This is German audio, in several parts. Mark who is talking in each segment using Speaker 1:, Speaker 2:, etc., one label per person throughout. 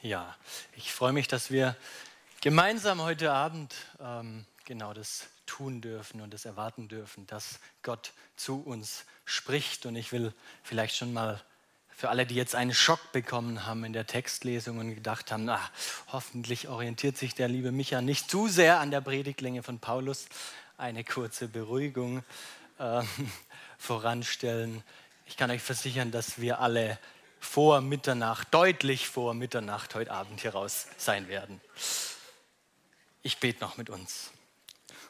Speaker 1: Ja, ich freue mich, dass wir gemeinsam heute Abend ähm, genau das tun dürfen und das erwarten dürfen, dass Gott zu uns spricht. Und ich will vielleicht schon mal für alle, die jetzt einen Schock bekommen haben in der Textlesung und gedacht haben, na, hoffentlich orientiert sich der liebe Micha nicht zu sehr an der Predigtlänge von Paulus, eine kurze Beruhigung äh, voranstellen. Ich kann euch versichern, dass wir alle vor Mitternacht, deutlich vor Mitternacht heute Abend hier raus sein werden. Ich bete noch mit uns.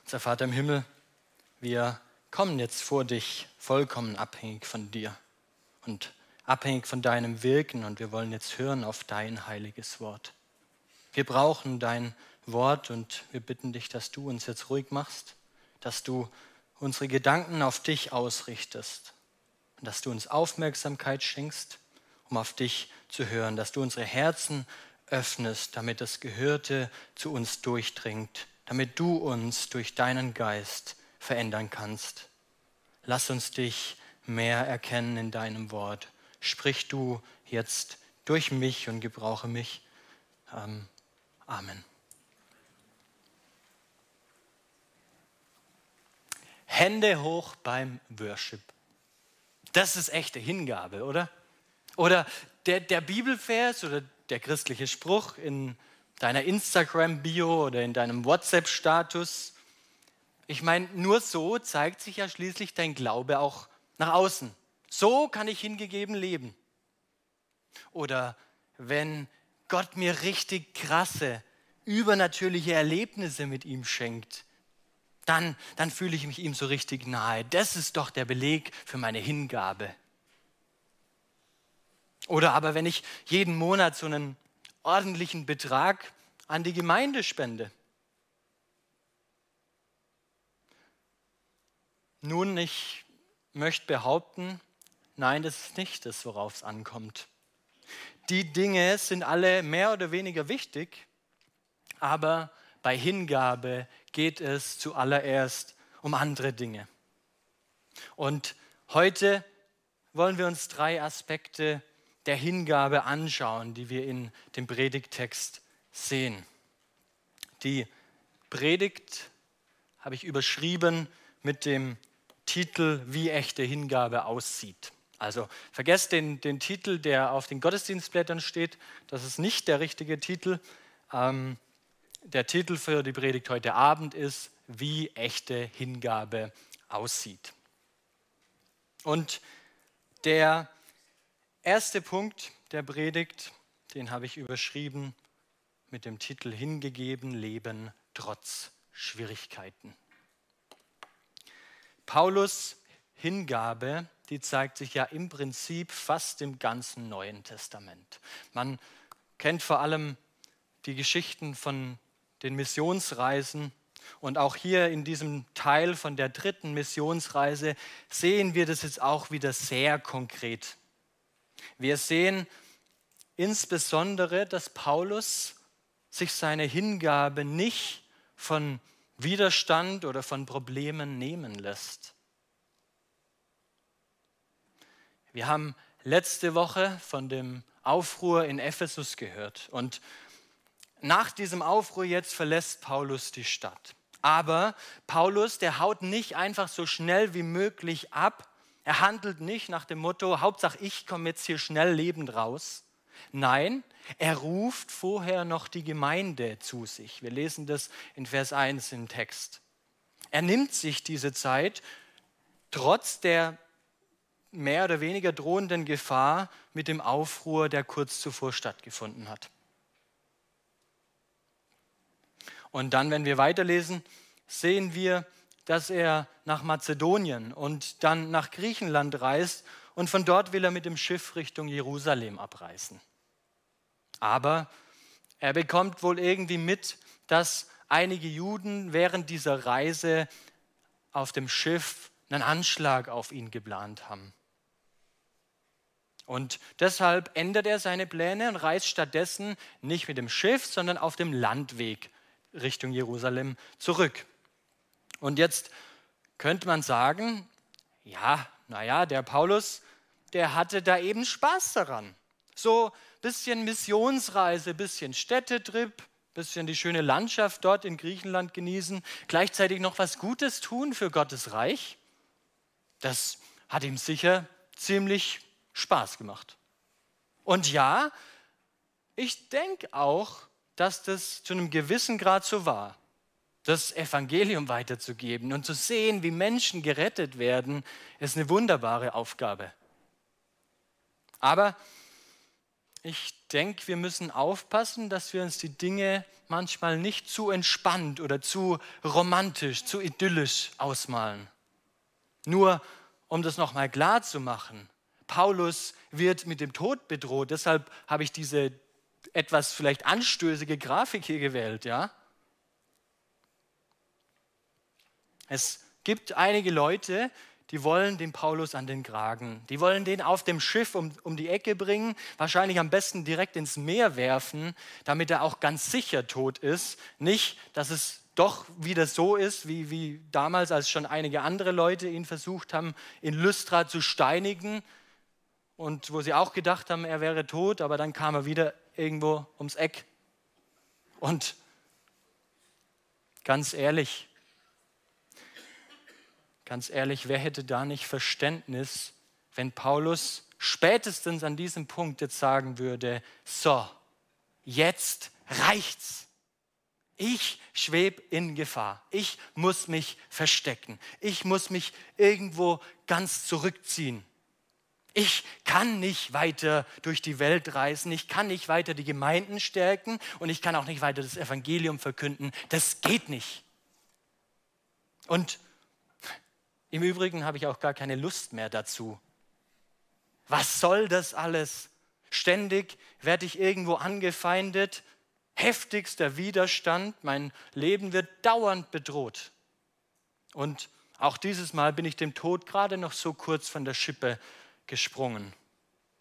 Speaker 1: Unser Vater im Himmel, wir kommen jetzt vor dich vollkommen abhängig von dir und abhängig von deinem Wirken und wir wollen jetzt hören auf dein heiliges Wort. Wir brauchen dein Wort und wir bitten dich, dass du uns jetzt ruhig machst, dass du unsere Gedanken auf dich ausrichtest und dass du uns Aufmerksamkeit schenkst um auf dich zu hören, dass du unsere Herzen öffnest, damit das Gehörte zu uns durchdringt, damit du uns durch deinen Geist verändern kannst. Lass uns dich mehr erkennen in deinem Wort. Sprich du jetzt durch mich und gebrauche mich. Ähm, Amen. Hände hoch beim Worship. Das ist echte Hingabe, oder? Oder der, der Bibelvers oder der christliche Spruch in deiner Instagram-Bio oder in deinem WhatsApp-Status. Ich meine, nur so zeigt sich ja schließlich dein Glaube auch nach außen. So kann ich hingegeben leben. Oder wenn Gott mir richtig krasse, übernatürliche Erlebnisse mit ihm schenkt, dann, dann fühle ich mich ihm so richtig nahe. Das ist doch der Beleg für meine Hingabe. Oder aber wenn ich jeden Monat so einen ordentlichen Betrag an die Gemeinde spende. Nun, ich möchte behaupten, nein, das ist nicht das, worauf es ankommt. Die Dinge sind alle mehr oder weniger wichtig, aber bei Hingabe geht es zuallererst um andere Dinge. Und heute wollen wir uns drei Aspekte der Hingabe anschauen, die wir in dem Predigtext sehen. Die Predigt habe ich überschrieben mit dem Titel, wie echte Hingabe aussieht. Also vergesst den, den Titel, der auf den Gottesdienstblättern steht. Das ist nicht der richtige Titel. Ähm, der Titel für die Predigt heute Abend ist, wie echte Hingabe aussieht. Und der erste Punkt der Predigt, den habe ich überschrieben mit dem Titel Hingegeben Leben trotz Schwierigkeiten. Paulus Hingabe, die zeigt sich ja im Prinzip fast im ganzen Neuen Testament. Man kennt vor allem die Geschichten von den Missionsreisen und auch hier in diesem Teil von der dritten Missionsreise sehen wir das jetzt auch wieder sehr konkret wir sehen insbesondere, dass Paulus sich seine Hingabe nicht von Widerstand oder von Problemen nehmen lässt. Wir haben letzte Woche von dem Aufruhr in Ephesus gehört und nach diesem Aufruhr jetzt verlässt Paulus die Stadt. Aber Paulus, der haut nicht einfach so schnell wie möglich ab, er handelt nicht nach dem Motto, Hauptsache ich komme jetzt hier schnell lebend raus. Nein, er ruft vorher noch die Gemeinde zu sich. Wir lesen das in Vers 1 im Text. Er nimmt sich diese Zeit trotz der mehr oder weniger drohenden Gefahr mit dem Aufruhr, der kurz zuvor stattgefunden hat. Und dann, wenn wir weiterlesen, sehen wir, dass er nach Mazedonien und dann nach Griechenland reist und von dort will er mit dem Schiff Richtung Jerusalem abreisen. Aber er bekommt wohl irgendwie mit, dass einige Juden während dieser Reise auf dem Schiff einen Anschlag auf ihn geplant haben. Und deshalb ändert er seine Pläne und reist stattdessen nicht mit dem Schiff, sondern auf dem Landweg Richtung Jerusalem zurück. Und jetzt könnte man sagen, ja, naja, der Paulus, der hatte da eben Spaß daran, So ein bisschen Missionsreise, ein bisschen Städtetrip, ein bisschen die schöne Landschaft dort in Griechenland genießen, gleichzeitig noch was Gutes tun für Gottes Reich. Das hat ihm sicher ziemlich Spaß gemacht. Und ja, ich denke auch, dass das zu einem gewissen Grad so war. Das Evangelium weiterzugeben und zu sehen, wie Menschen gerettet werden, ist eine wunderbare Aufgabe. Aber ich denke, wir müssen aufpassen, dass wir uns die Dinge manchmal nicht zu entspannt oder zu romantisch, zu idyllisch ausmalen. Nur um das nochmal klar zu machen, Paulus wird mit dem Tod bedroht. Deshalb habe ich diese etwas vielleicht anstößige Grafik hier gewählt. Ja? Es gibt einige Leute, die wollen den Paulus an den Kragen. Die wollen den auf dem Schiff um, um die Ecke bringen, wahrscheinlich am besten direkt ins Meer werfen, damit er auch ganz sicher tot ist. Nicht, dass es doch wieder so ist, wie, wie damals, als schon einige andere Leute ihn versucht haben, in Lystra zu steinigen und wo sie auch gedacht haben, er wäre tot, aber dann kam er wieder irgendwo ums Eck. Und ganz ehrlich, ganz ehrlich, wer hätte da nicht Verständnis, wenn Paulus spätestens an diesem Punkt jetzt sagen würde, so, jetzt reicht's. Ich schwebe in Gefahr. Ich muss mich verstecken. Ich muss mich irgendwo ganz zurückziehen. Ich kann nicht weiter durch die Welt reisen. Ich kann nicht weiter die Gemeinden stärken und ich kann auch nicht weiter das Evangelium verkünden. Das geht nicht. Und im Übrigen habe ich auch gar keine Lust mehr dazu. Was soll das alles? Ständig werde ich irgendwo angefeindet, heftigster Widerstand, mein Leben wird dauernd bedroht. Und auch dieses Mal bin ich dem Tod gerade noch so kurz von der Schippe gesprungen.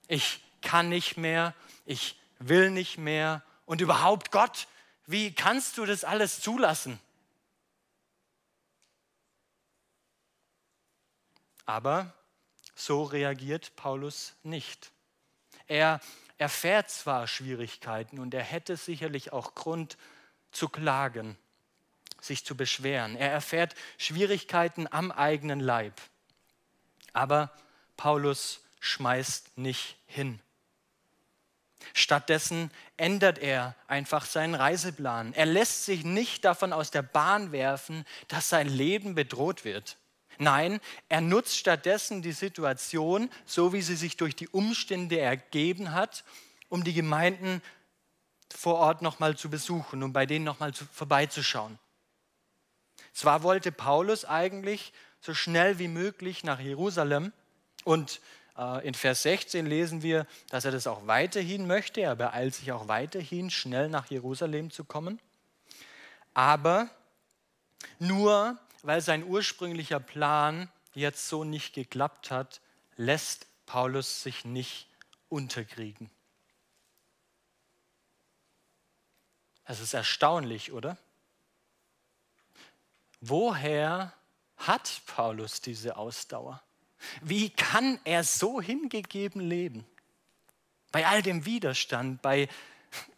Speaker 1: Ich kann nicht mehr, ich will nicht mehr und überhaupt Gott, wie kannst du das alles zulassen? Aber so reagiert Paulus nicht. Er erfährt zwar Schwierigkeiten und er hätte sicherlich auch Grund zu klagen, sich zu beschweren. Er erfährt Schwierigkeiten am eigenen Leib. Aber Paulus schmeißt nicht hin. Stattdessen ändert er einfach seinen Reiseplan. Er lässt sich nicht davon aus der Bahn werfen, dass sein Leben bedroht wird. Nein, er nutzt stattdessen die Situation, so wie sie sich durch die Umstände ergeben hat, um die Gemeinden vor Ort nochmal zu besuchen, um bei denen nochmal vorbeizuschauen. Zwar wollte Paulus eigentlich so schnell wie möglich nach Jerusalem und äh, in Vers 16 lesen wir, dass er das auch weiterhin möchte. Er beeilt sich auch weiterhin, schnell nach Jerusalem zu kommen. Aber nur weil sein ursprünglicher Plan jetzt so nicht geklappt hat, lässt Paulus sich nicht unterkriegen. Es ist erstaunlich, oder? Woher hat Paulus diese Ausdauer? Wie kann er so hingegeben leben? Bei all dem Widerstand, bei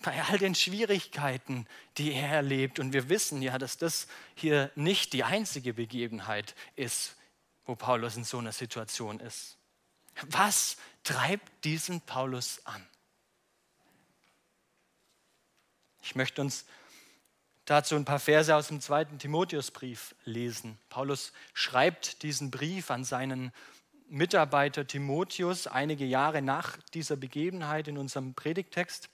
Speaker 1: bei all den Schwierigkeiten, die er erlebt. Und wir wissen ja, dass das hier nicht die einzige Begebenheit ist, wo Paulus in so einer Situation ist. Was treibt diesen Paulus an? Ich möchte uns dazu ein paar Verse aus dem zweiten Timotheusbrief lesen. Paulus schreibt diesen Brief an seinen Mitarbeiter Timotheus einige Jahre nach dieser Begebenheit in unserem Predigtext.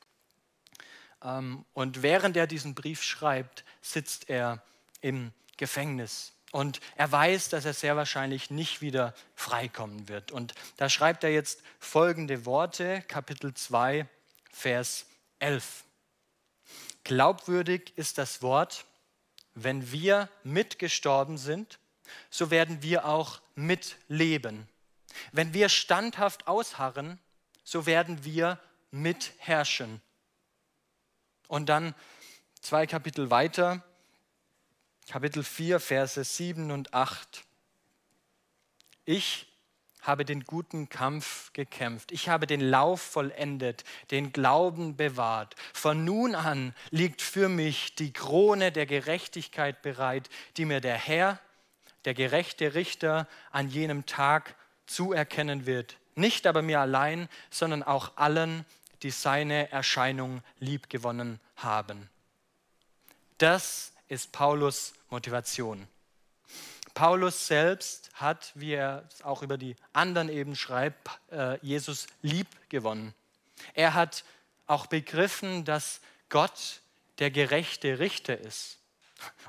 Speaker 1: Ähm, und während er diesen Brief schreibt, sitzt er im Gefängnis. Und er weiß, dass er sehr wahrscheinlich nicht wieder freikommen wird. Und da schreibt er jetzt folgende Worte, Kapitel 2, Vers 11. Glaubwürdig ist das Wort, wenn wir mitgestorben sind, so werden wir auch mitleben. Wenn wir standhaft ausharren, so werden wir mitherrschen. Und dann zwei Kapitel weiter, Kapitel 4, Verse 7 und 8. Ich habe den guten Kampf gekämpft. Ich habe den Lauf vollendet, den Glauben bewahrt. Von nun an liegt für mich die Krone der Gerechtigkeit bereit, die mir der Herr, der gerechte Richter, an jenem Tag zuerkennen wird. Nicht aber mir allein, sondern auch allen, die seine Erscheinung liebgewonnen haben. Das ist Paulus Motivation. Paulus selbst hat, wie er auch über die anderen eben schreibt, äh, Jesus lieb gewonnen. Er hat auch begriffen, dass Gott der gerechte Richter ist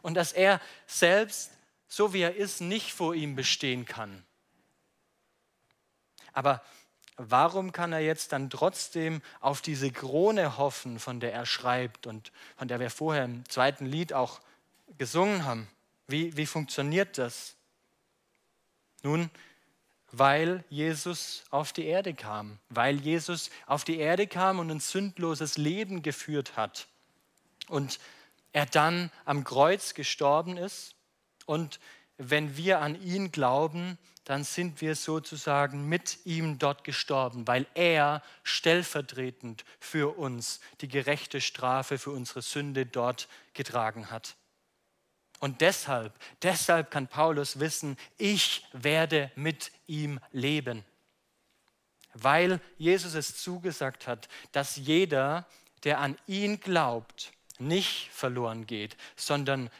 Speaker 1: und dass er selbst, so wie er ist, nicht vor ihm bestehen kann. Aber warum kann er jetzt dann trotzdem auf diese Krone hoffen, von der er schreibt und von der wir vorher im zweiten Lied auch gesungen haben? Wie, wie funktioniert das? Nun, weil Jesus auf die Erde kam, weil Jesus auf die Erde kam und ein sündloses Leben geführt hat und er dann am Kreuz gestorben ist und wenn wir an ihn glauben, dann sind wir sozusagen mit ihm dort gestorben, weil er stellvertretend für uns die gerechte Strafe für unsere Sünde dort getragen hat. Und deshalb, deshalb kann Paulus wissen, ich werde mit ihm leben. Weil Jesus es zugesagt hat, dass jeder, der an ihn glaubt, nicht verloren geht, sondern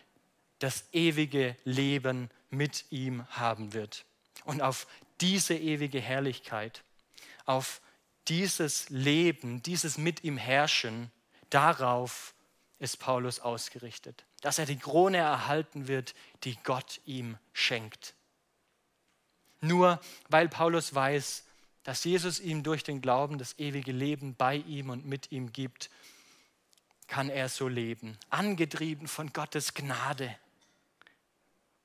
Speaker 1: das ewige Leben mit ihm haben wird. Und auf diese ewige Herrlichkeit, auf dieses Leben, dieses mit ihm herrschen, darauf ist Paulus ausgerichtet dass er die Krone erhalten wird, die Gott ihm schenkt. Nur weil Paulus weiß, dass Jesus ihm durch den Glauben das ewige Leben bei ihm und mit ihm gibt, kann er so leben, angetrieben von Gottes Gnade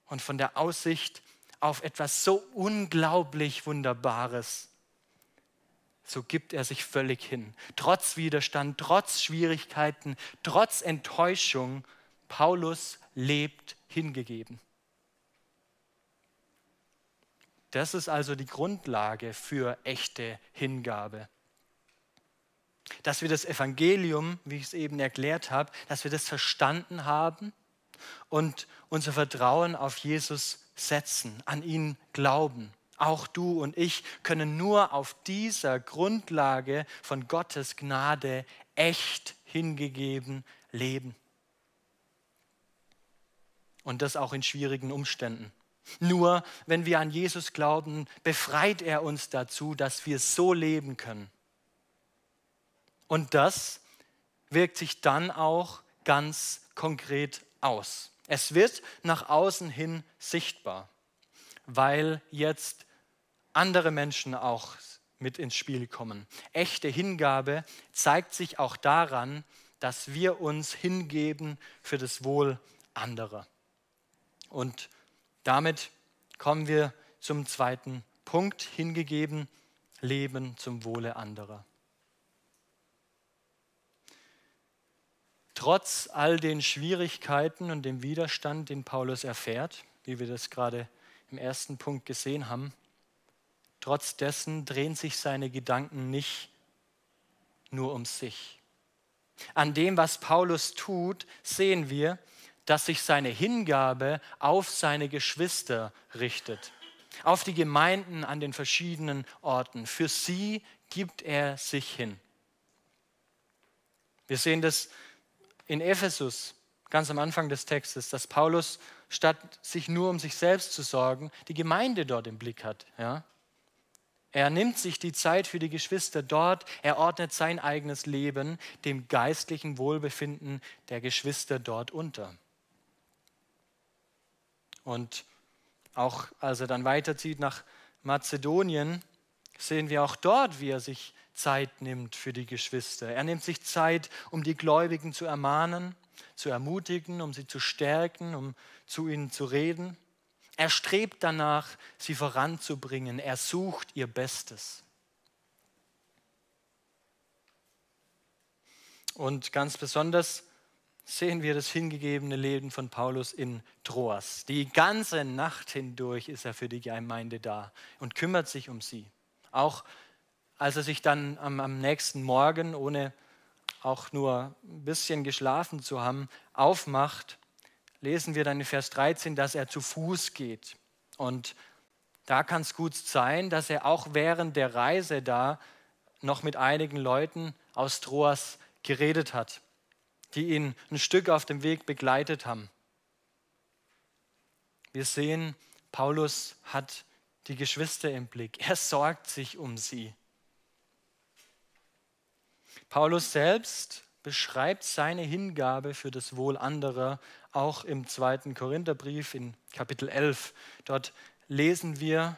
Speaker 1: und von der Aussicht auf etwas so unglaublich Wunderbares. So gibt er sich völlig hin, trotz Widerstand, trotz Schwierigkeiten, trotz Enttäuschung Paulus lebt hingegeben. Das ist also die Grundlage für echte Hingabe. Dass wir das Evangelium, wie ich es eben erklärt habe, dass wir das verstanden haben und unser Vertrauen auf Jesus setzen, an ihn glauben. Auch du und ich können nur auf dieser Grundlage von Gottes Gnade echt hingegeben leben. Und das auch in schwierigen Umständen. Nur wenn wir an Jesus glauben, befreit er uns dazu, dass wir so leben können. Und das wirkt sich dann auch ganz konkret aus. Es wird nach außen hin sichtbar, weil jetzt andere Menschen auch mit ins Spiel kommen. Echte Hingabe zeigt sich auch daran, dass wir uns hingeben für das Wohl anderer. Und damit kommen wir zum zweiten Punkt, hingegeben, Leben zum Wohle anderer. Trotz all den Schwierigkeiten und dem Widerstand, den Paulus erfährt, wie wir das gerade im ersten Punkt gesehen haben, trotz dessen drehen sich seine Gedanken nicht nur um sich. An dem, was Paulus tut, sehen wir, dass sich seine Hingabe auf seine Geschwister richtet, auf die Gemeinden an den verschiedenen Orten. Für sie gibt er sich hin. Wir sehen das in Ephesus ganz am Anfang des Textes, dass Paulus statt sich nur um sich selbst zu sorgen, die Gemeinde dort im Blick hat. Ja? Er nimmt sich die Zeit für die Geschwister dort, er ordnet sein eigenes Leben dem geistlichen Wohlbefinden der Geschwister dort unter. Und auch als er dann weiterzieht nach Mazedonien, sehen wir auch dort, wie er sich Zeit nimmt für die Geschwister. Er nimmt sich Zeit, um die Gläubigen zu ermahnen, zu ermutigen, um sie zu stärken, um zu ihnen zu reden. Er strebt danach, sie voranzubringen. Er sucht ihr Bestes. Und ganz besonders sehen wir das hingegebene Leben von Paulus in Troas. Die ganze Nacht hindurch ist er für die Gemeinde da und kümmert sich um sie. Auch als er sich dann am, am nächsten Morgen, ohne auch nur ein bisschen geschlafen zu haben, aufmacht, lesen wir dann in Vers 13, dass er zu Fuß geht. Und da kann es gut sein, dass er auch während der Reise da noch mit einigen Leuten aus Troas geredet hat die ihn ein Stück auf dem Weg begleitet haben. Wir sehen, Paulus hat die Geschwister im Blick. Er sorgt sich um sie. Paulus selbst beschreibt seine Hingabe für das Wohl anderer auch im zweiten Korintherbrief in Kapitel 11. Dort lesen wir,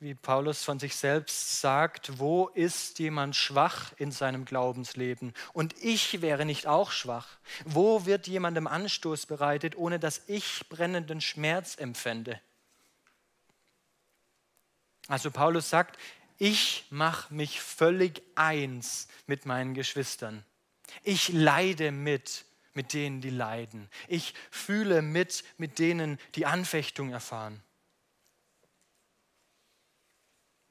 Speaker 1: wie Paulus von sich selbst sagt, wo ist jemand schwach in seinem Glaubensleben? Und ich wäre nicht auch schwach. Wo wird jemandem Anstoß bereitet, ohne dass ich brennenden Schmerz empfände? Also Paulus sagt, ich mache mich völlig eins mit meinen Geschwistern. Ich leide mit mit denen, die leiden. Ich fühle mit mit denen, die Anfechtung erfahren.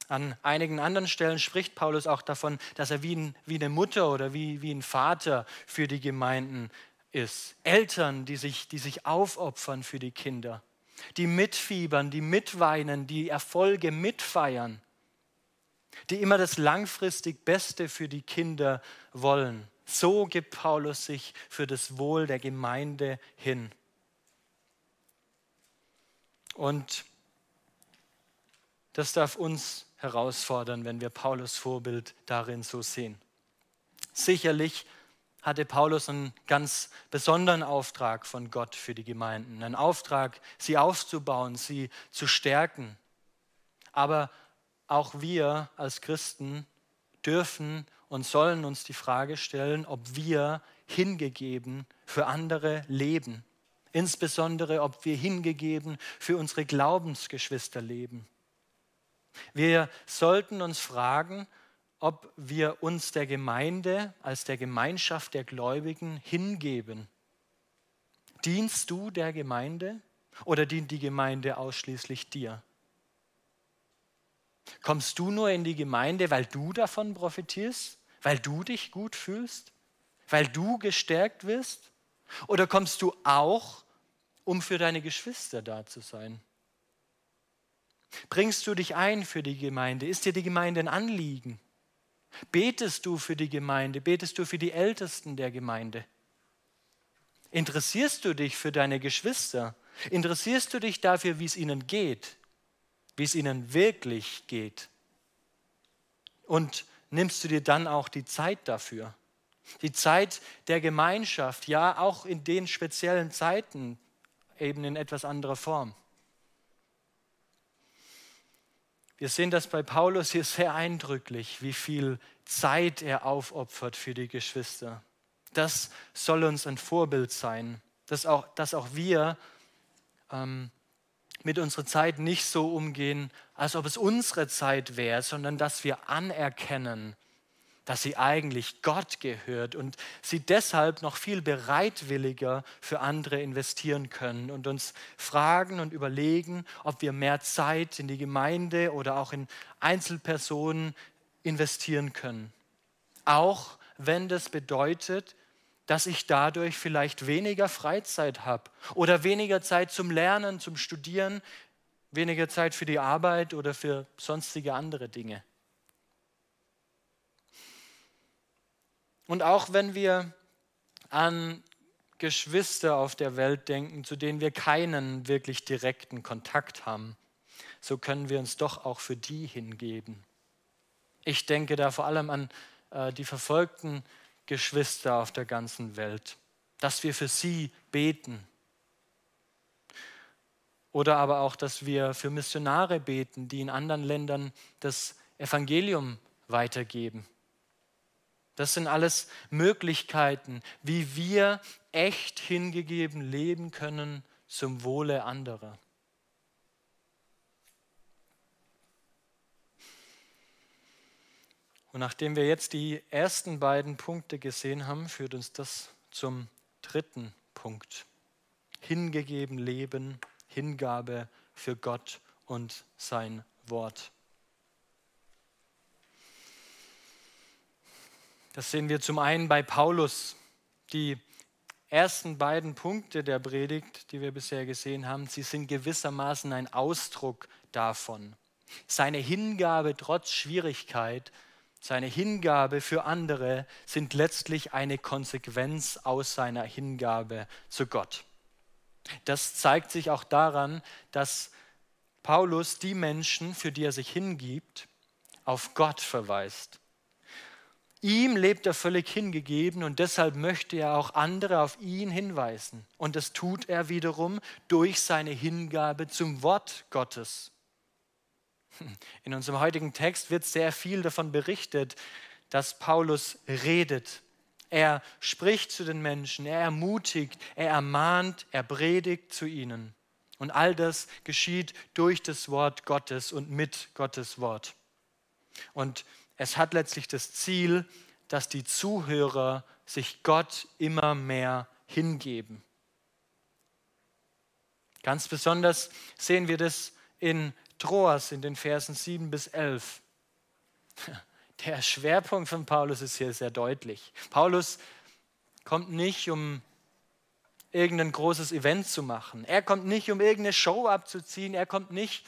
Speaker 1: An einigen anderen Stellen spricht Paulus auch davon, dass er wie, ein, wie eine Mutter oder wie, wie ein Vater für die Gemeinden ist. Eltern, die sich, die sich aufopfern für die Kinder, die mitfiebern, die mitweinen, die Erfolge mitfeiern, die immer das langfristig Beste für die Kinder wollen. So gibt Paulus sich für das Wohl der Gemeinde hin. Und das darf uns herausfordern, wenn wir Paulus Vorbild darin so sehen. Sicherlich hatte Paulus einen ganz besonderen Auftrag von Gott für die Gemeinden, einen Auftrag, sie aufzubauen, sie zu stärken. Aber auch wir als Christen dürfen und sollen uns die Frage stellen, ob wir hingegeben für andere leben. Insbesondere, ob wir hingegeben für unsere Glaubensgeschwister leben. Wir sollten uns fragen, ob wir uns der Gemeinde als der Gemeinschaft der Gläubigen hingeben. Dienst du der Gemeinde oder dient die Gemeinde ausschließlich dir? Kommst du nur in die Gemeinde, weil du davon profitierst, weil du dich gut fühlst, weil du gestärkt wirst? Oder kommst du auch, um für deine Geschwister da zu sein? Bringst du dich ein für die Gemeinde? Ist dir die Gemeinde ein Anliegen? Betest du für die Gemeinde? Betest du für die Ältesten der Gemeinde? Interessierst du dich für deine Geschwister? Interessierst du dich dafür, wie es ihnen geht? Wie es ihnen wirklich geht? Und nimmst du dir dann auch die Zeit dafür? Die Zeit der Gemeinschaft, ja, auch in den speziellen Zeiten, eben in etwas anderer Form. Wir sehen das bei Paulus hier sehr eindrücklich, wie viel Zeit er aufopfert für die Geschwister. Das soll uns ein Vorbild sein, dass auch, dass auch wir ähm, mit unserer Zeit nicht so umgehen, als ob es unsere Zeit wäre, sondern dass wir anerkennen, dass sie eigentlich Gott gehört und sie deshalb noch viel bereitwilliger für andere investieren können und uns fragen und überlegen, ob wir mehr Zeit in die Gemeinde oder auch in Einzelpersonen investieren können. Auch wenn das bedeutet, dass ich dadurch vielleicht weniger Freizeit habe oder weniger Zeit zum Lernen, zum Studieren, weniger Zeit für die Arbeit oder für sonstige andere Dinge. Und auch wenn wir an Geschwister auf der Welt denken, zu denen wir keinen wirklich direkten Kontakt haben, so können wir uns doch auch für die hingeben. Ich denke da vor allem an äh, die verfolgten Geschwister auf der ganzen Welt, dass wir für sie beten. Oder aber auch, dass wir für Missionare beten, die in anderen Ländern das Evangelium weitergeben. Das sind alles Möglichkeiten, wie wir echt hingegeben leben können zum Wohle anderer. Und nachdem wir jetzt die ersten beiden Punkte gesehen haben, führt uns das zum dritten Punkt. Hingegeben leben, Hingabe für Gott und sein Wort. Das sehen wir zum einen bei Paulus. Die ersten beiden Punkte der Predigt, die wir bisher gesehen haben, sie sind gewissermaßen ein Ausdruck davon. Seine Hingabe trotz Schwierigkeit, seine Hingabe für andere sind letztlich eine Konsequenz aus seiner Hingabe zu Gott. Das zeigt sich auch daran, dass Paulus die Menschen, für die er sich hingibt, auf Gott verweist. Ihm lebt er völlig hingegeben und deshalb möchte er auch andere auf ihn hinweisen. Und das tut er wiederum durch seine Hingabe zum Wort Gottes. In unserem heutigen Text wird sehr viel davon berichtet, dass Paulus redet. Er spricht zu den Menschen, er ermutigt, er ermahnt, er predigt zu ihnen. Und all das geschieht durch das Wort Gottes und mit Gottes Wort. Und es hat letztlich das Ziel, dass die Zuhörer sich Gott immer mehr hingeben. Ganz besonders sehen wir das in Troas in den Versen 7 bis 11. Der Schwerpunkt von Paulus ist hier sehr deutlich. Paulus kommt nicht, um irgendein großes Event zu machen. Er kommt nicht, um irgendeine Show abzuziehen. Er kommt nicht,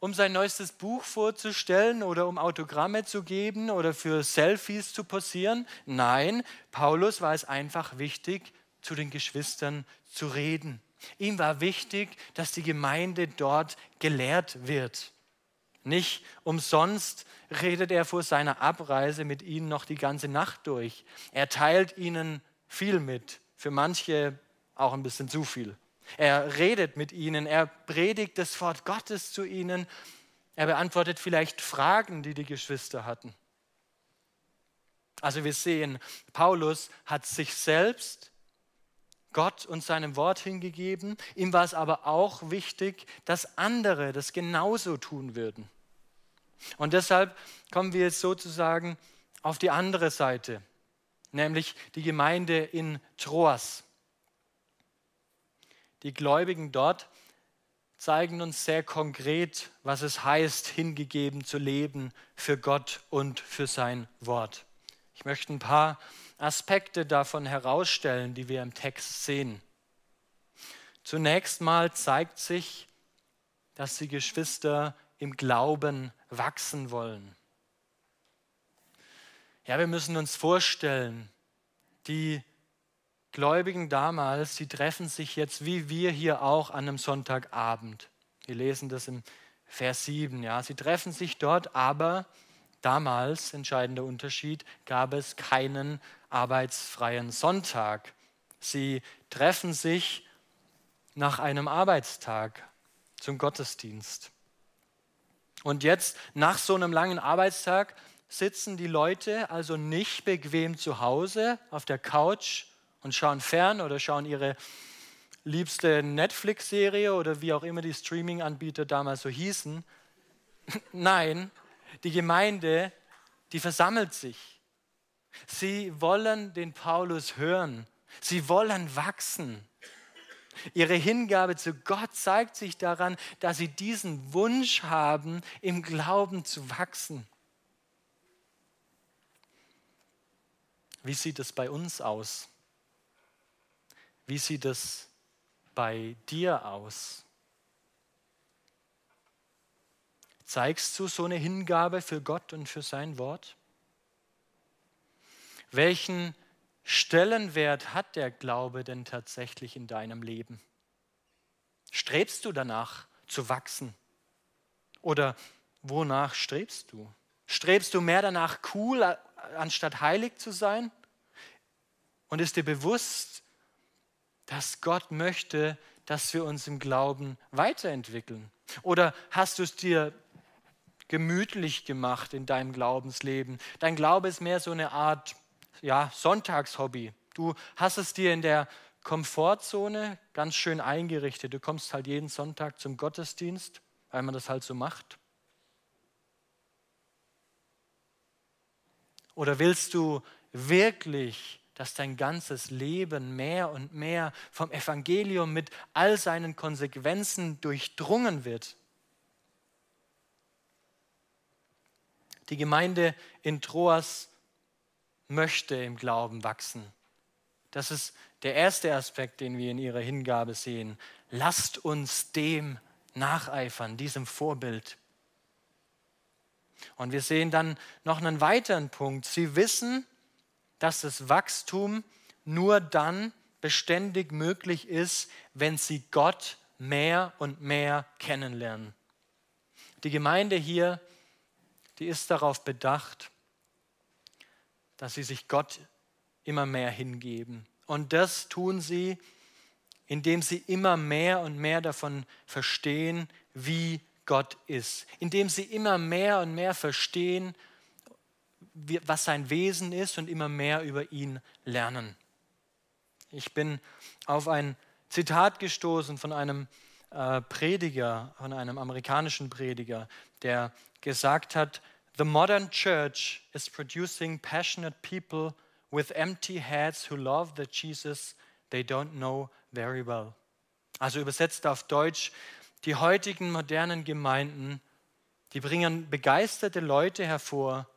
Speaker 1: um sein neuestes Buch vorzustellen oder um Autogramme zu geben oder für Selfies zu posieren. Nein, Paulus war es einfach wichtig, zu den Geschwistern zu reden. Ihm war wichtig, dass die Gemeinde dort gelehrt wird. Nicht umsonst redet er vor seiner Abreise mit ihnen noch die ganze Nacht durch. Er teilt ihnen viel mit, für manche auch ein bisschen zu viel. Er redet mit ihnen, er predigt das Wort Gottes zu ihnen, er beantwortet vielleicht Fragen, die die Geschwister hatten. Also wir sehen, Paulus hat sich selbst Gott und seinem Wort hingegeben. Ihm war es aber auch wichtig, dass andere das genauso tun würden. Und deshalb kommen wir jetzt sozusagen auf die andere Seite, nämlich die Gemeinde in Troas. Die Gläubigen dort zeigen uns sehr konkret, was es heißt, hingegeben zu leben für Gott und für sein Wort. Ich möchte ein paar Aspekte davon herausstellen, die wir im Text sehen. Zunächst mal zeigt sich, dass die Geschwister im Glauben wachsen wollen. Ja, wir müssen uns vorstellen, die Gläubigen damals, die treffen sich jetzt wie wir hier auch an einem Sonntagabend. Wir lesen das im Vers 7. Ja. Sie treffen sich dort, aber damals, entscheidender Unterschied, gab es keinen arbeitsfreien Sonntag. Sie treffen sich nach einem Arbeitstag zum Gottesdienst. Und jetzt, nach so einem langen Arbeitstag, sitzen die Leute also nicht bequem zu Hause auf der Couch und schauen fern oder schauen ihre liebste Netflix-Serie oder wie auch immer die Streaming-Anbieter damals so hießen. Nein, die Gemeinde, die versammelt sich. Sie wollen den Paulus hören. Sie wollen wachsen. Ihre Hingabe zu Gott zeigt sich daran, dass sie diesen Wunsch haben, im Glauben zu wachsen. Wie sieht es bei uns aus? Wie sieht es bei dir aus? Zeigst du so eine Hingabe für Gott und für sein Wort? Welchen Stellenwert hat der Glaube denn tatsächlich in deinem Leben? Strebst du danach zu wachsen? Oder wonach strebst du? Strebst du mehr danach, cool anstatt heilig zu sein? Und ist dir bewusst, dass Gott möchte, dass wir uns im Glauben weiterentwickeln? Oder hast du es dir gemütlich gemacht in deinem Glaubensleben? Dein Glaube ist mehr so eine Art ja, Sonntagshobby. Du hast es dir in der Komfortzone ganz schön eingerichtet. Du kommst halt jeden Sonntag zum Gottesdienst, weil man das halt so macht. Oder willst du wirklich dass dein ganzes Leben mehr und mehr vom Evangelium mit all seinen Konsequenzen durchdrungen wird. Die Gemeinde in Troas möchte im Glauben wachsen. Das ist der erste Aspekt, den wir in ihrer Hingabe sehen. Lasst uns dem nacheifern, diesem Vorbild. Und wir sehen dann noch einen weiteren Punkt. Sie wissen, dass das Wachstum nur dann beständig möglich ist, wenn sie Gott mehr und mehr kennenlernen. Die Gemeinde hier, die ist darauf bedacht, dass sie sich Gott immer mehr hingeben. Und das tun sie, indem sie immer mehr und mehr davon verstehen, wie Gott ist. Indem sie immer mehr und mehr verstehen, was sein Wesen ist und immer mehr über ihn lernen. Ich bin auf ein Zitat gestoßen von einem äh, Prediger, von einem amerikanischen Prediger, der gesagt hat, The modern church is producing passionate people with empty heads who love the Jesus they don't know very well. Also übersetzt auf Deutsch, die heutigen modernen Gemeinden, die bringen begeisterte Leute hervor,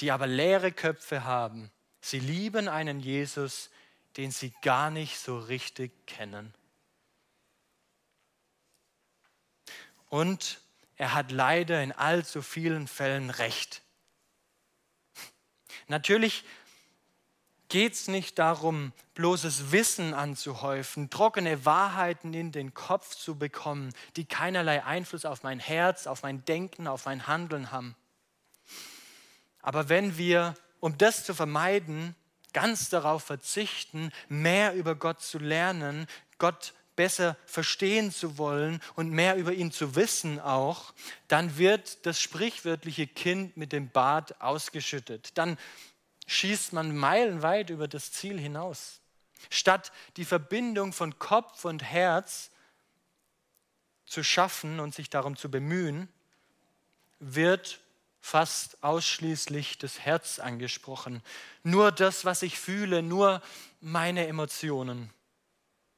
Speaker 1: die aber leere Köpfe haben. Sie lieben einen Jesus, den sie gar nicht so richtig kennen. Und er hat leider in allzu vielen Fällen recht. Natürlich geht es nicht darum, bloßes Wissen anzuhäufen, trockene Wahrheiten in den Kopf zu bekommen, die keinerlei Einfluss auf mein Herz, auf mein Denken, auf mein Handeln haben. Aber wenn wir, um das zu vermeiden, ganz darauf verzichten, mehr über Gott zu lernen, Gott besser verstehen zu wollen und mehr über ihn zu wissen auch, dann wird das sprichwörtliche Kind mit dem Bart ausgeschüttet. Dann schießt man meilenweit über das Ziel hinaus. Statt die Verbindung von Kopf und Herz zu schaffen und sich darum zu bemühen, wird fast ausschließlich das Herz angesprochen. Nur das, was ich fühle, nur meine Emotionen.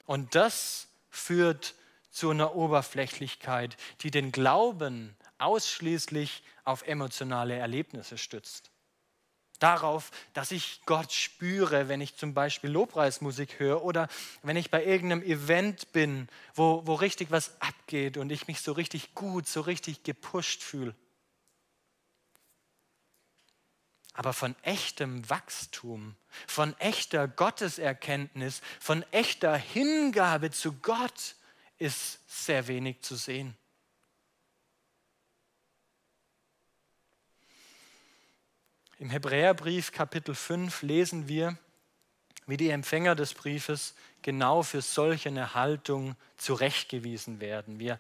Speaker 1: Und das führt zu einer Oberflächlichkeit, die den Glauben ausschließlich auf emotionale Erlebnisse stützt. Darauf, dass ich Gott spüre, wenn ich zum Beispiel Lobpreismusik höre oder wenn ich bei irgendeinem Event bin, wo, wo richtig was abgeht und ich mich so richtig gut, so richtig gepusht fühle. Aber von echtem Wachstum, von echter Gotteserkenntnis, von echter Hingabe zu Gott ist sehr wenig zu sehen. Im Hebräerbrief Kapitel 5 lesen wir, wie die Empfänger des Briefes genau für solch eine Haltung zurechtgewiesen werden. Wir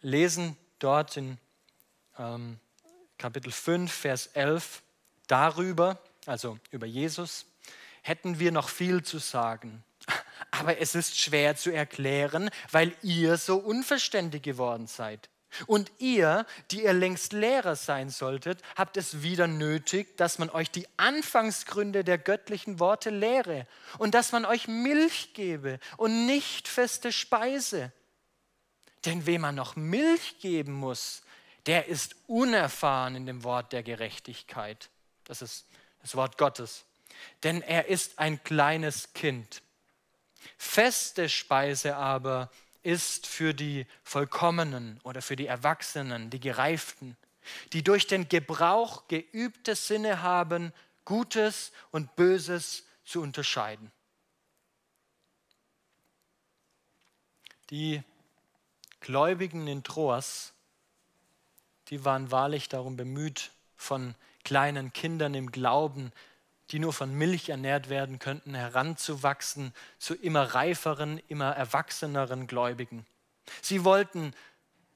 Speaker 1: lesen dort in ähm, Kapitel 5, Vers 11, Darüber, also über Jesus, hätten wir noch viel zu sagen. Aber es ist schwer zu erklären, weil ihr so unverständig geworden seid. Und ihr, die ihr längst Lehrer sein solltet, habt es wieder nötig, dass man euch die Anfangsgründe der göttlichen Worte lehre und dass man euch Milch gebe und nicht feste Speise. Denn wem man noch Milch geben muss, der ist unerfahren in dem Wort der Gerechtigkeit. Das ist das Wort Gottes. Denn er ist ein kleines Kind. Feste Speise aber ist für die Vollkommenen oder für die Erwachsenen, die Gereiften, die durch den Gebrauch geübte Sinne haben, Gutes und Böses zu unterscheiden. Die Gläubigen in Troas, die waren wahrlich darum bemüht, von kleinen Kindern im Glauben, die nur von Milch ernährt werden könnten, heranzuwachsen zu immer reiferen, immer erwachseneren Gläubigen. Sie wollten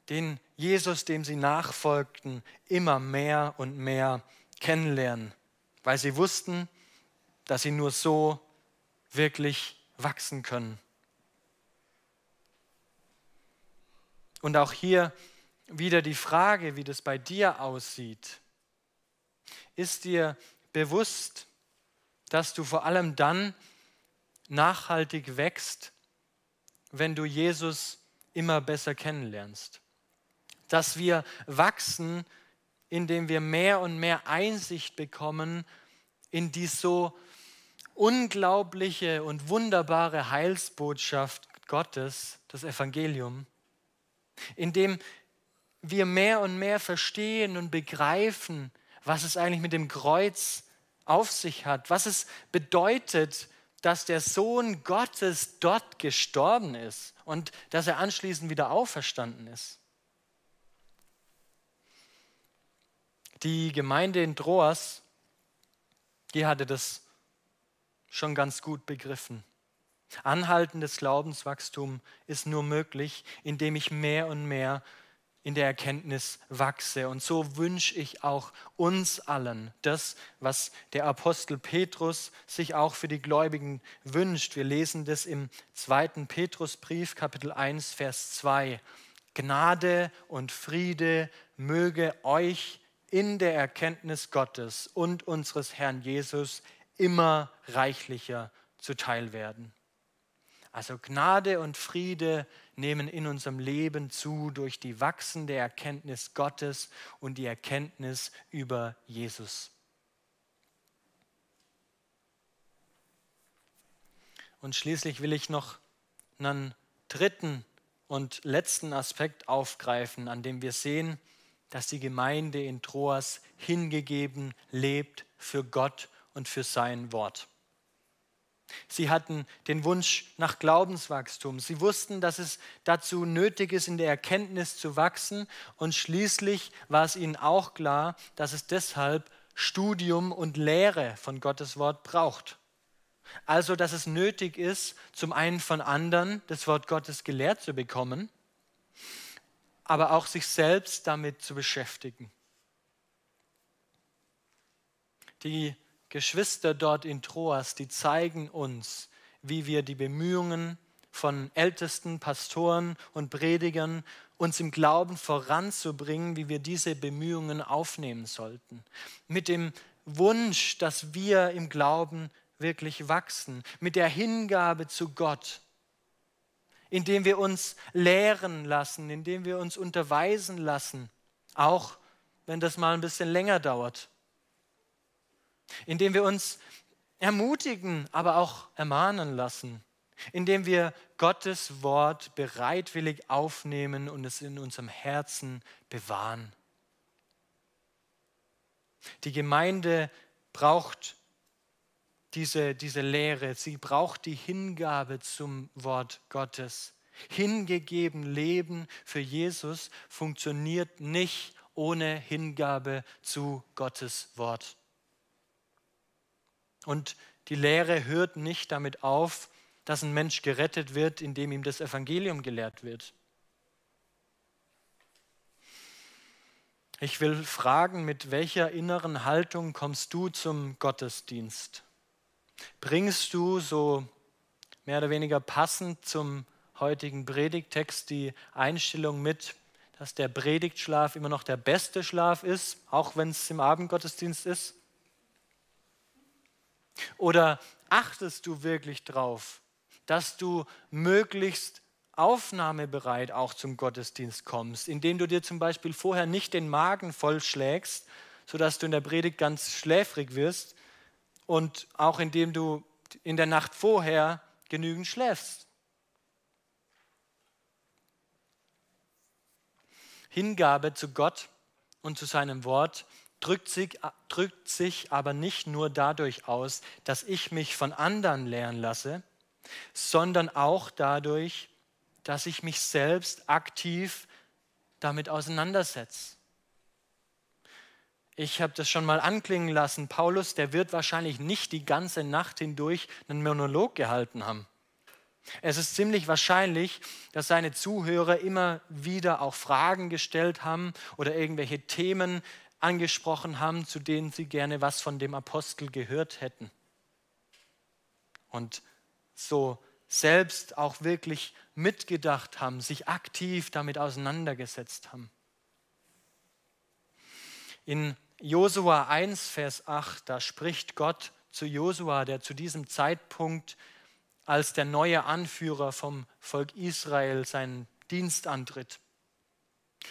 Speaker 1: den Jesus, dem sie nachfolgten, immer mehr und mehr kennenlernen, weil sie wussten, dass sie nur so wirklich wachsen können. Und auch hier wieder die Frage, wie das bei dir aussieht. Ist dir bewusst, dass du vor allem dann nachhaltig wächst, wenn du Jesus immer besser kennenlernst. Dass wir wachsen, indem wir mehr und mehr Einsicht bekommen in die so unglaubliche und wunderbare Heilsbotschaft Gottes, das Evangelium, indem wir mehr und mehr verstehen und begreifen, was es eigentlich mit dem Kreuz auf sich hat, was es bedeutet, dass der Sohn Gottes dort gestorben ist und dass er anschließend wieder auferstanden ist. Die Gemeinde in Troas, die hatte das schon ganz gut begriffen. Anhaltendes Glaubenswachstum ist nur möglich, indem ich mehr und mehr in der Erkenntnis wachse. Und so wünsche ich auch uns allen das, was der Apostel Petrus sich auch für die Gläubigen wünscht. Wir lesen das im zweiten Petrusbrief, Kapitel 1, Vers 2. Gnade und Friede möge euch in der Erkenntnis Gottes und unseres Herrn Jesus immer reichlicher zuteil werden. Also Gnade und Friede nehmen in unserem Leben zu durch die wachsende Erkenntnis Gottes und die Erkenntnis über Jesus. Und schließlich will ich noch einen dritten und letzten Aspekt aufgreifen, an dem wir sehen, dass die Gemeinde in Troas hingegeben lebt für Gott und für sein Wort. Sie hatten den Wunsch nach Glaubenswachstum. Sie wussten, dass es dazu nötig ist, in der Erkenntnis zu wachsen. Und schließlich war es ihnen auch klar, dass es deshalb Studium und Lehre von Gottes Wort braucht. Also, dass es nötig ist, zum einen von anderen das Wort Gottes gelehrt zu bekommen, aber auch sich selbst damit zu beschäftigen. Die Geschwister dort in Troas, die zeigen uns, wie wir die Bemühungen von Ältesten, Pastoren und Predigern, uns im Glauben voranzubringen, wie wir diese Bemühungen aufnehmen sollten. Mit dem Wunsch, dass wir im Glauben wirklich wachsen, mit der Hingabe zu Gott, indem wir uns lehren lassen, indem wir uns unterweisen lassen, auch wenn das mal ein bisschen länger dauert indem wir uns ermutigen, aber auch ermahnen lassen, indem wir Gottes Wort bereitwillig aufnehmen und es in unserem Herzen bewahren. Die Gemeinde braucht diese, diese Lehre, sie braucht die Hingabe zum Wort Gottes. Hingegeben Leben für Jesus funktioniert nicht ohne Hingabe zu Gottes Wort. Und die Lehre hört nicht damit auf, dass ein Mensch gerettet wird, indem ihm das Evangelium gelehrt wird. Ich will fragen, mit welcher inneren Haltung kommst du zum Gottesdienst? Bringst du so mehr oder weniger passend zum heutigen Predigtext die Einstellung mit, dass der Predigtschlaf immer noch der beste Schlaf ist, auch wenn es im Abendgottesdienst ist? Oder achtest du wirklich darauf, dass du möglichst aufnahmebereit auch zum Gottesdienst kommst, indem du dir zum Beispiel vorher nicht den Magen vollschlägst, sodass du in der Predigt ganz schläfrig wirst und auch indem du in der Nacht vorher genügend schläfst. Hingabe zu Gott und zu seinem Wort drückt sich, drückt sich aber nicht nur dadurch aus, dass ich mich von anderen lehren lasse, sondern auch dadurch, dass ich mich selbst aktiv damit auseinandersetze. Ich habe das schon mal anklingen lassen. Paulus, der wird wahrscheinlich nicht die ganze Nacht hindurch einen Monolog gehalten haben. Es ist ziemlich wahrscheinlich, dass seine Zuhörer immer wieder auch Fragen gestellt haben oder irgendwelche Themen angesprochen haben, zu denen sie gerne was von dem Apostel gehört hätten. Und so selbst auch wirklich mitgedacht haben, sich aktiv damit auseinandergesetzt haben. In Josua 1, Vers 8, da spricht Gott zu Josua, der zu diesem Zeitpunkt als der neue Anführer vom Volk Israel seinen Dienst antritt.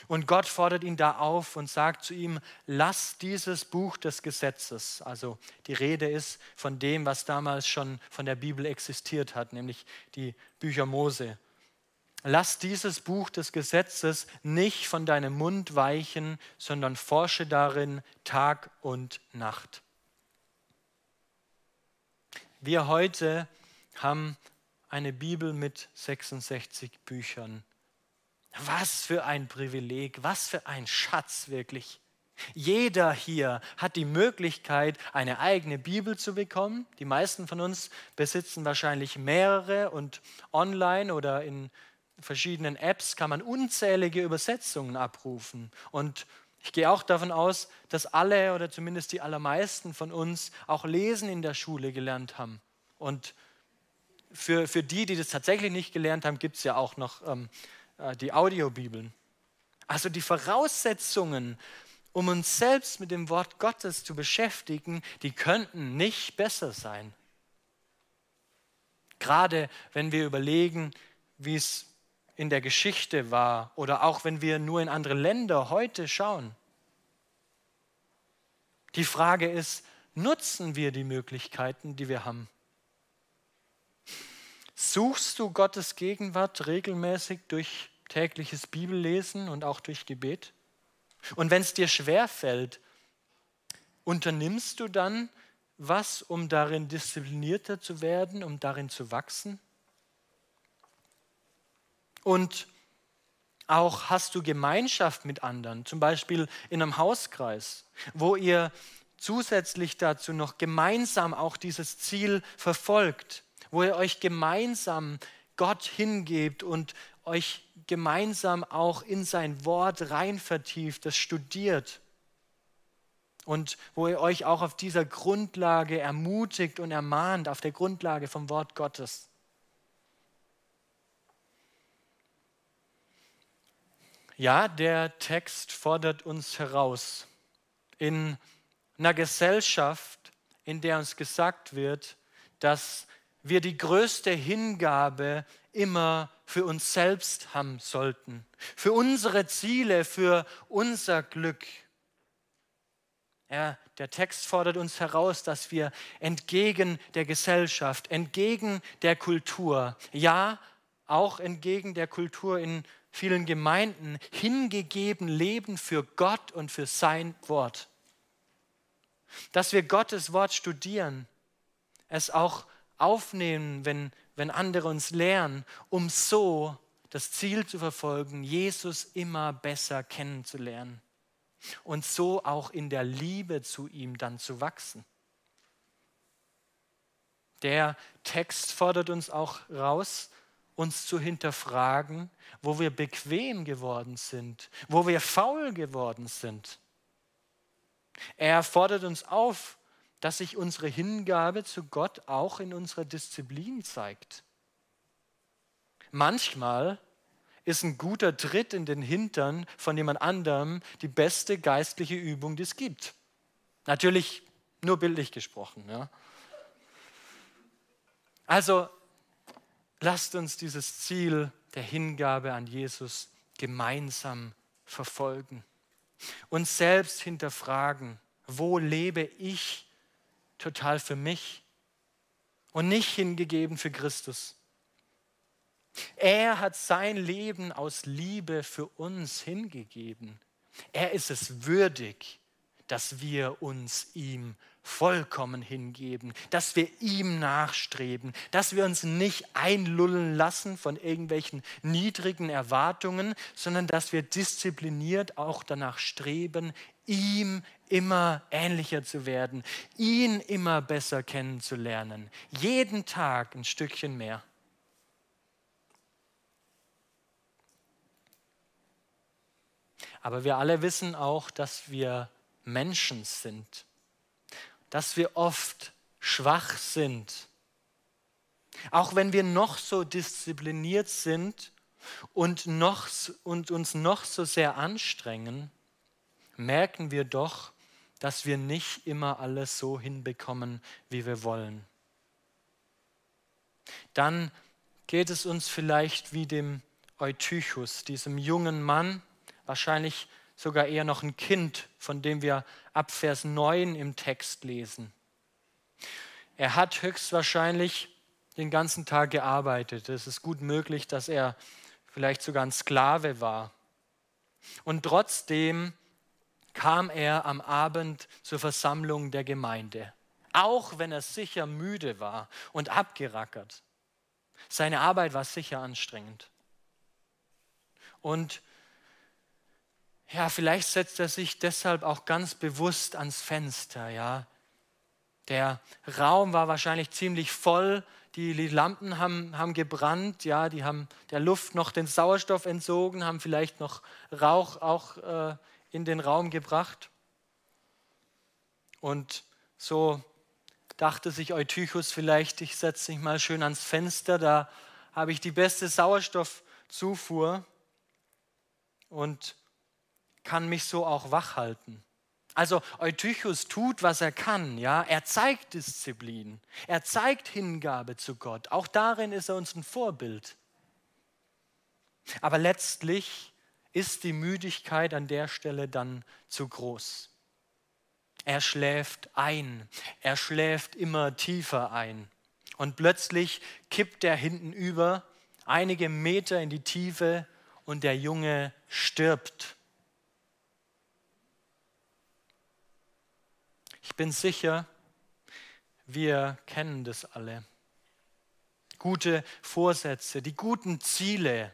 Speaker 1: Und Gott fordert ihn da auf und sagt zu ihm, lass dieses Buch des Gesetzes, also die Rede ist von dem, was damals schon von der Bibel existiert hat, nämlich die Bücher Mose. Lass dieses Buch des Gesetzes nicht von deinem Mund weichen, sondern forsche darin Tag und Nacht. Wir heute haben eine Bibel mit 66 Büchern was für ein Privileg, was für ein Schatz wirklich. Jeder hier hat die Möglichkeit, eine eigene Bibel zu bekommen. Die meisten von uns besitzen wahrscheinlich mehrere und online oder in verschiedenen Apps kann man unzählige Übersetzungen abrufen. Und ich gehe auch davon aus, dass alle oder zumindest die allermeisten von uns auch Lesen in der Schule gelernt haben. Und für, für die, die das tatsächlich nicht gelernt haben, gibt es ja auch noch ähm, äh, die Audiobibeln. Also die Voraussetzungen, um uns selbst mit dem Wort Gottes zu beschäftigen, die könnten nicht besser sein. Gerade wenn wir überlegen, wie es in der Geschichte war oder auch wenn wir nur in andere Länder heute schauen. Die Frage ist, nutzen wir die Möglichkeiten, die wir haben? Suchst du Gottes Gegenwart regelmäßig durch tägliches Bibellesen und auch durch Gebet? Und wenn es dir schwer fällt, unternimmst du dann was, um darin disziplinierter zu werden, um darin zu wachsen? Und auch hast du Gemeinschaft mit anderen, zum Beispiel in einem Hauskreis, wo ihr zusätzlich dazu noch gemeinsam auch dieses Ziel verfolgt, wo ihr euch gemeinsam Gott hingebt und euch gemeinsam auch in sein Wort rein vertieft, das studiert und wo ihr euch auch auf dieser Grundlage ermutigt und ermahnt, auf der Grundlage vom Wort Gottes. Ja, der Text fordert uns heraus in einer Gesellschaft, in der uns gesagt wird, dass wir die größte Hingabe immer für uns selbst haben sollten, für unsere Ziele, für unser Glück. Ja, der Text fordert uns heraus, dass wir entgegen der Gesellschaft, entgegen der Kultur, ja, auch entgegen der Kultur in vielen Gemeinden hingegeben leben für Gott und für sein Wort. Dass wir Gottes Wort studieren, es auch aufnehmen, wenn, wenn andere uns lehren, um so das Ziel zu verfolgen, Jesus immer besser kennenzulernen und so auch in der Liebe zu ihm dann zu wachsen. Der Text fordert uns auch raus, uns zu hinterfragen, wo wir bequem geworden sind, wo wir faul geworden sind. Er fordert uns auf, dass sich unsere Hingabe zu Gott auch in unserer Disziplin zeigt. Manchmal ist ein guter Tritt in den Hintern von jemand anderem die beste geistliche Übung, die es gibt. Natürlich nur bildlich gesprochen. Ja. Also lasst uns dieses Ziel der Hingabe an Jesus gemeinsam verfolgen. Uns selbst hinterfragen, wo lebe ich total für mich und nicht hingegeben für Christus. Er hat sein Leben aus Liebe für uns hingegeben. Er ist es würdig, dass wir uns ihm vollkommen hingeben, dass wir ihm nachstreben, dass wir uns nicht einlullen lassen von irgendwelchen niedrigen Erwartungen, sondern dass wir diszipliniert auch danach streben, ihm immer ähnlicher zu werden, ihn immer besser kennenzulernen, jeden Tag ein Stückchen mehr. Aber wir alle wissen auch, dass wir Menschen sind, dass wir oft schwach sind. Auch wenn wir noch so diszipliniert sind und, noch, und uns noch so sehr anstrengen, merken wir doch, dass wir nicht immer alles so hinbekommen, wie wir wollen. Dann geht es uns vielleicht wie dem Eutychus, diesem jungen Mann, wahrscheinlich sogar eher noch ein Kind, von dem wir ab Vers 9 im Text lesen. Er hat höchstwahrscheinlich den ganzen Tag gearbeitet. Es ist gut möglich, dass er vielleicht sogar ein Sklave war. Und trotzdem kam er am Abend zur Versammlung der Gemeinde, auch wenn er sicher müde war und abgerackert. Seine Arbeit war sicher anstrengend. Und ja, vielleicht setzt er sich deshalb auch ganz bewusst ans Fenster, ja. Der Raum war wahrscheinlich ziemlich voll, die, Lampen haben, haben gebrannt, ja, die haben der Luft noch den Sauerstoff entzogen, haben vielleicht noch Rauch auch äh, in den Raum gebracht. Und so dachte sich Eutychus vielleicht, ich setze mich mal schön ans Fenster, da habe ich die beste Sauerstoffzufuhr und kann mich so auch wach halten. Also Eutychus tut, was er kann, ja. Er zeigt Disziplin, er zeigt Hingabe zu Gott. Auch darin ist er uns ein Vorbild. Aber letztlich ist die Müdigkeit an der Stelle dann zu groß. Er schläft ein, er schläft immer tiefer ein. Und plötzlich kippt er hinten über, einige Meter in die Tiefe und der Junge stirbt. Ich bin sicher, wir kennen das alle. Gute Vorsätze, die guten Ziele,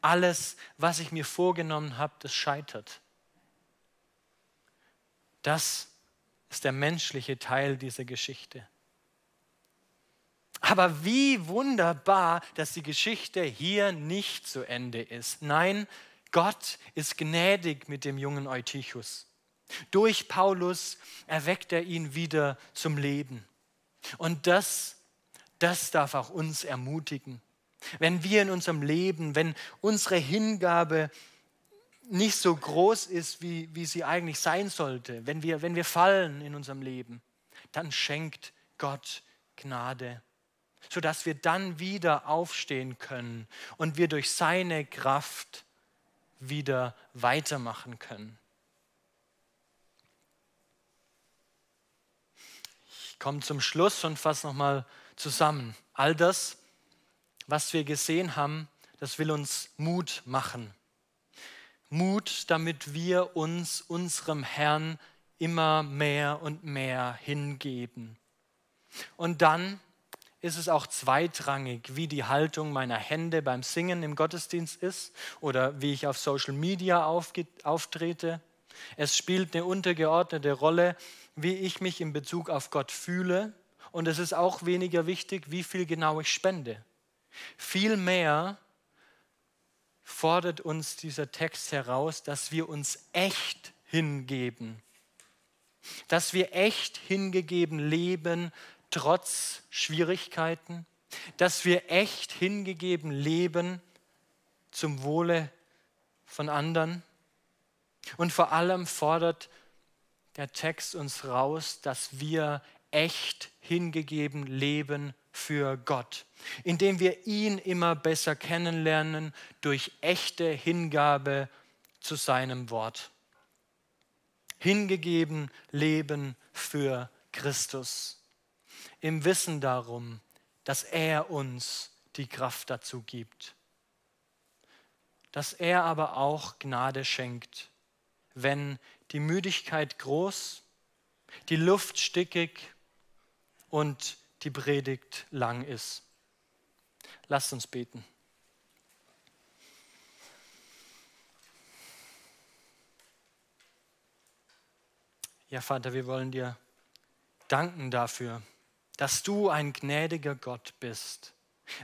Speaker 1: alles, was ich mir vorgenommen habe, das scheitert. Das ist der menschliche Teil dieser Geschichte. Aber wie wunderbar, dass die Geschichte hier nicht zu Ende ist. Nein, Gott ist gnädig mit dem jungen Eutychus. Durch Paulus erweckt er ihn wieder zum Leben. Und das, das darf auch uns ermutigen. Wenn wir in unserem Leben, wenn unsere Hingabe nicht so groß ist, wie, wie sie eigentlich sein sollte, wenn wir, wenn wir fallen in unserem Leben, dann schenkt Gott Gnade, sodass wir dann wieder aufstehen können und wir durch seine Kraft wieder weitermachen können. Komme zum Schluss und fasse nochmal zusammen. All das, was wir gesehen haben, das will uns Mut machen. Mut, damit wir uns unserem Herrn immer mehr und mehr hingeben. Und dann ist es auch zweitrangig, wie die Haltung meiner Hände beim Singen im Gottesdienst ist oder wie ich auf Social Media auftrete. Es spielt eine untergeordnete Rolle, wie ich mich in Bezug auf Gott fühle. Und es ist auch weniger wichtig, wie viel genau ich spende. Vielmehr fordert uns dieser Text heraus, dass wir uns echt hingeben. Dass wir echt hingegeben leben, trotz Schwierigkeiten. Dass wir echt hingegeben leben zum Wohle von anderen. Und vor allem fordert der Text uns raus, dass wir echt hingegeben leben für Gott, indem wir ihn immer besser kennenlernen durch echte Hingabe zu seinem Wort. Hingegeben leben für Christus, im Wissen darum, dass er uns die Kraft dazu gibt, dass er aber auch Gnade schenkt, wenn die Müdigkeit groß, die Luft stickig und die Predigt lang ist. Lasst uns beten. Ja, Vater, wir wollen dir danken dafür, dass du ein gnädiger Gott bist.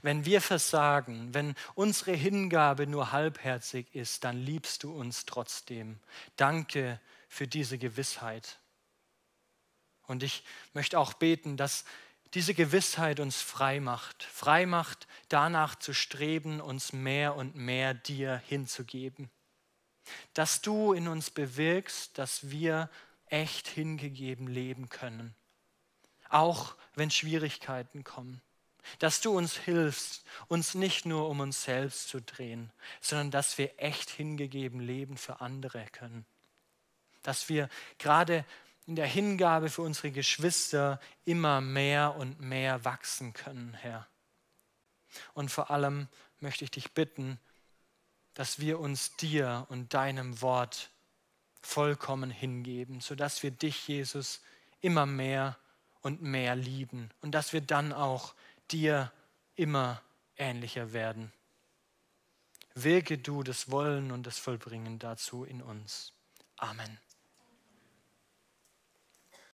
Speaker 1: Wenn wir versagen, wenn unsere Hingabe nur halbherzig ist, dann liebst du uns trotzdem. Danke für diese Gewissheit. Und ich möchte auch beten, dass diese Gewissheit uns frei macht, frei macht, danach zu streben, uns mehr und mehr dir hinzugeben. Dass du in uns bewirkst, dass wir echt hingegeben leben können. Auch wenn Schwierigkeiten kommen. Dass du uns hilfst, uns nicht nur um uns selbst zu drehen, sondern dass wir echt hingegeben leben für andere können. Dass wir gerade in der Hingabe für unsere Geschwister immer mehr und mehr wachsen können, Herr. Und vor allem möchte ich dich bitten, dass wir uns dir und deinem Wort vollkommen hingeben, sodass wir dich, Jesus, immer mehr und mehr lieben und dass wir dann auch dir immer ähnlicher werden. Wirke du das Wollen und das Vollbringen dazu in uns. Amen.